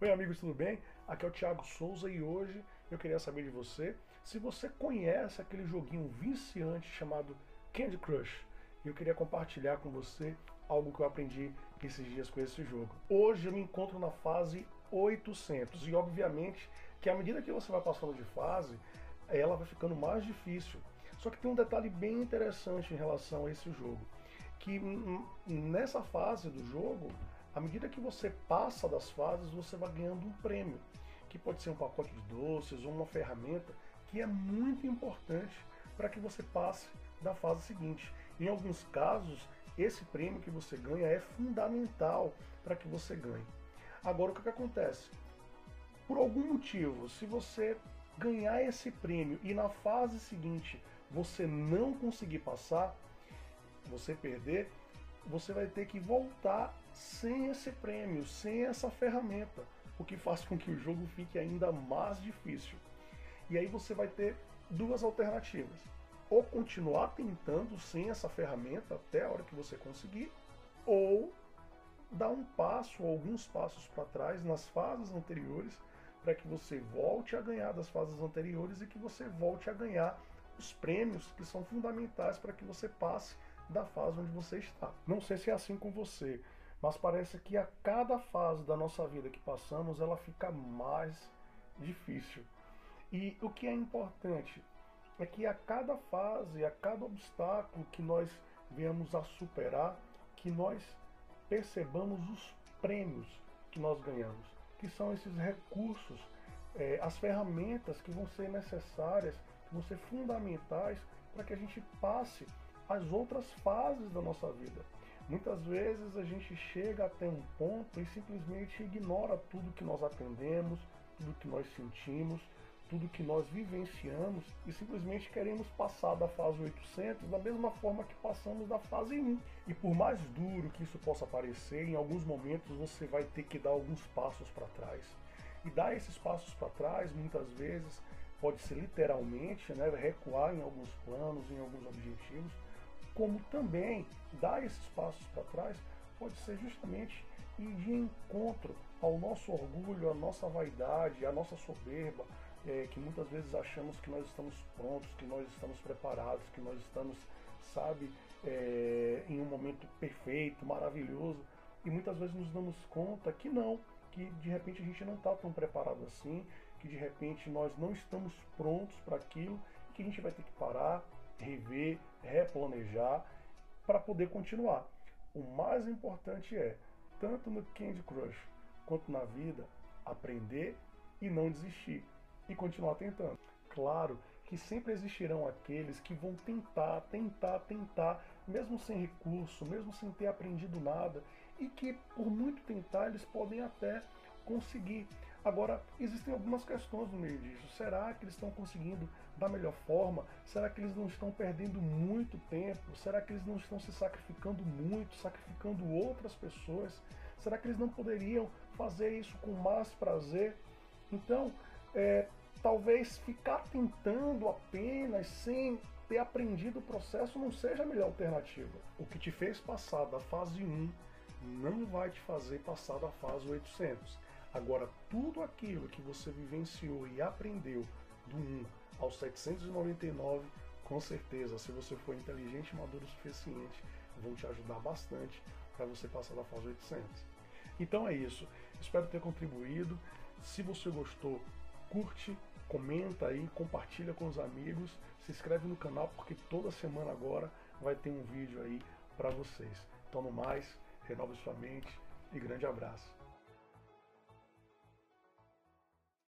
Oi amigos, tudo bem? Aqui é o Thiago Souza e hoje eu queria saber de você se você conhece aquele joguinho viciante chamado Candy Crush. E eu queria compartilhar com você algo que eu aprendi esses dias com esse jogo. Hoje eu me encontro na fase 800 e obviamente que à medida que você vai passando de fase, ela vai ficando mais difícil. Só que tem um detalhe bem interessante em relação a esse jogo, que nessa fase do jogo à medida que você passa das fases, você vai ganhando um prêmio, que pode ser um pacote de doces ou uma ferramenta que é muito importante para que você passe da fase seguinte. Em alguns casos, esse prêmio que você ganha é fundamental para que você ganhe. Agora, o que, que acontece? Por algum motivo, se você ganhar esse prêmio e na fase seguinte você não conseguir passar, você perder, você vai ter que voltar sem esse prêmio, sem essa ferramenta, o que faz com que o jogo fique ainda mais difícil. E aí você vai ter duas alternativas: ou continuar tentando sem essa ferramenta até a hora que você conseguir, ou dar um passo ou alguns passos para trás nas fases anteriores para que você volte a ganhar das fases anteriores e que você volte a ganhar os prêmios que são fundamentais para que você passe da fase onde você está. Não sei se é assim com você, mas parece que a cada fase da nossa vida que passamos, ela fica mais difícil. E o que é importante é que a cada fase, a cada obstáculo que nós venhamos a superar, que nós percebamos os prêmios que nós ganhamos, que são esses recursos, é, as ferramentas que vão ser necessárias, que vão ser fundamentais para que a gente passe as outras fases da nossa vida. Muitas vezes a gente chega até um ponto e simplesmente ignora tudo que nós aprendemos, tudo que nós sentimos, tudo que nós vivenciamos e simplesmente queremos passar da fase 800 da mesma forma que passamos da fase 1. E por mais duro que isso possa parecer, em alguns momentos você vai ter que dar alguns passos para trás. E dar esses passos para trás, muitas vezes, pode ser literalmente, né, recuar em alguns planos, em alguns objetivos, como também dar esses passos para trás pode ser justamente ir de encontro ao nosso orgulho, à nossa vaidade, à nossa soberba, é, que muitas vezes achamos que nós estamos prontos, que nós estamos preparados, que nós estamos, sabe, é, em um momento perfeito, maravilhoso, e muitas vezes nos damos conta que não, que de repente a gente não está tão preparado assim, que de repente nós não estamos prontos para aquilo, que a gente vai ter que parar, rever, replanejar para poder continuar. O mais importante é, tanto no Candy Crush quanto na vida, aprender e não desistir e continuar tentando. Claro que sempre existirão aqueles que vão tentar, tentar, tentar, mesmo sem recurso, mesmo sem ter aprendido nada, e que por muito tentar eles podem até conseguir. Agora, existem algumas questões no meio disso. Será que eles estão conseguindo da melhor forma? Será que eles não estão perdendo muito tempo? Será que eles não estão se sacrificando muito, sacrificando outras pessoas? Será que eles não poderiam fazer isso com mais prazer? Então, é, talvez ficar tentando apenas sem ter aprendido o processo não seja a melhor alternativa. O que te fez passar da fase 1 não vai te fazer passar da fase 800. Agora, tudo aquilo que você vivenciou e aprendeu do 1 ao 799, com certeza, se você for inteligente e maduro o suficiente, vão te ajudar bastante para você passar da fase 800. Então é isso. Espero ter contribuído. Se você gostou, curte, comenta aí, compartilha com os amigos, se inscreve no canal porque toda semana agora vai ter um vídeo aí para vocês. Então no mais, renove sua mente e grande abraço.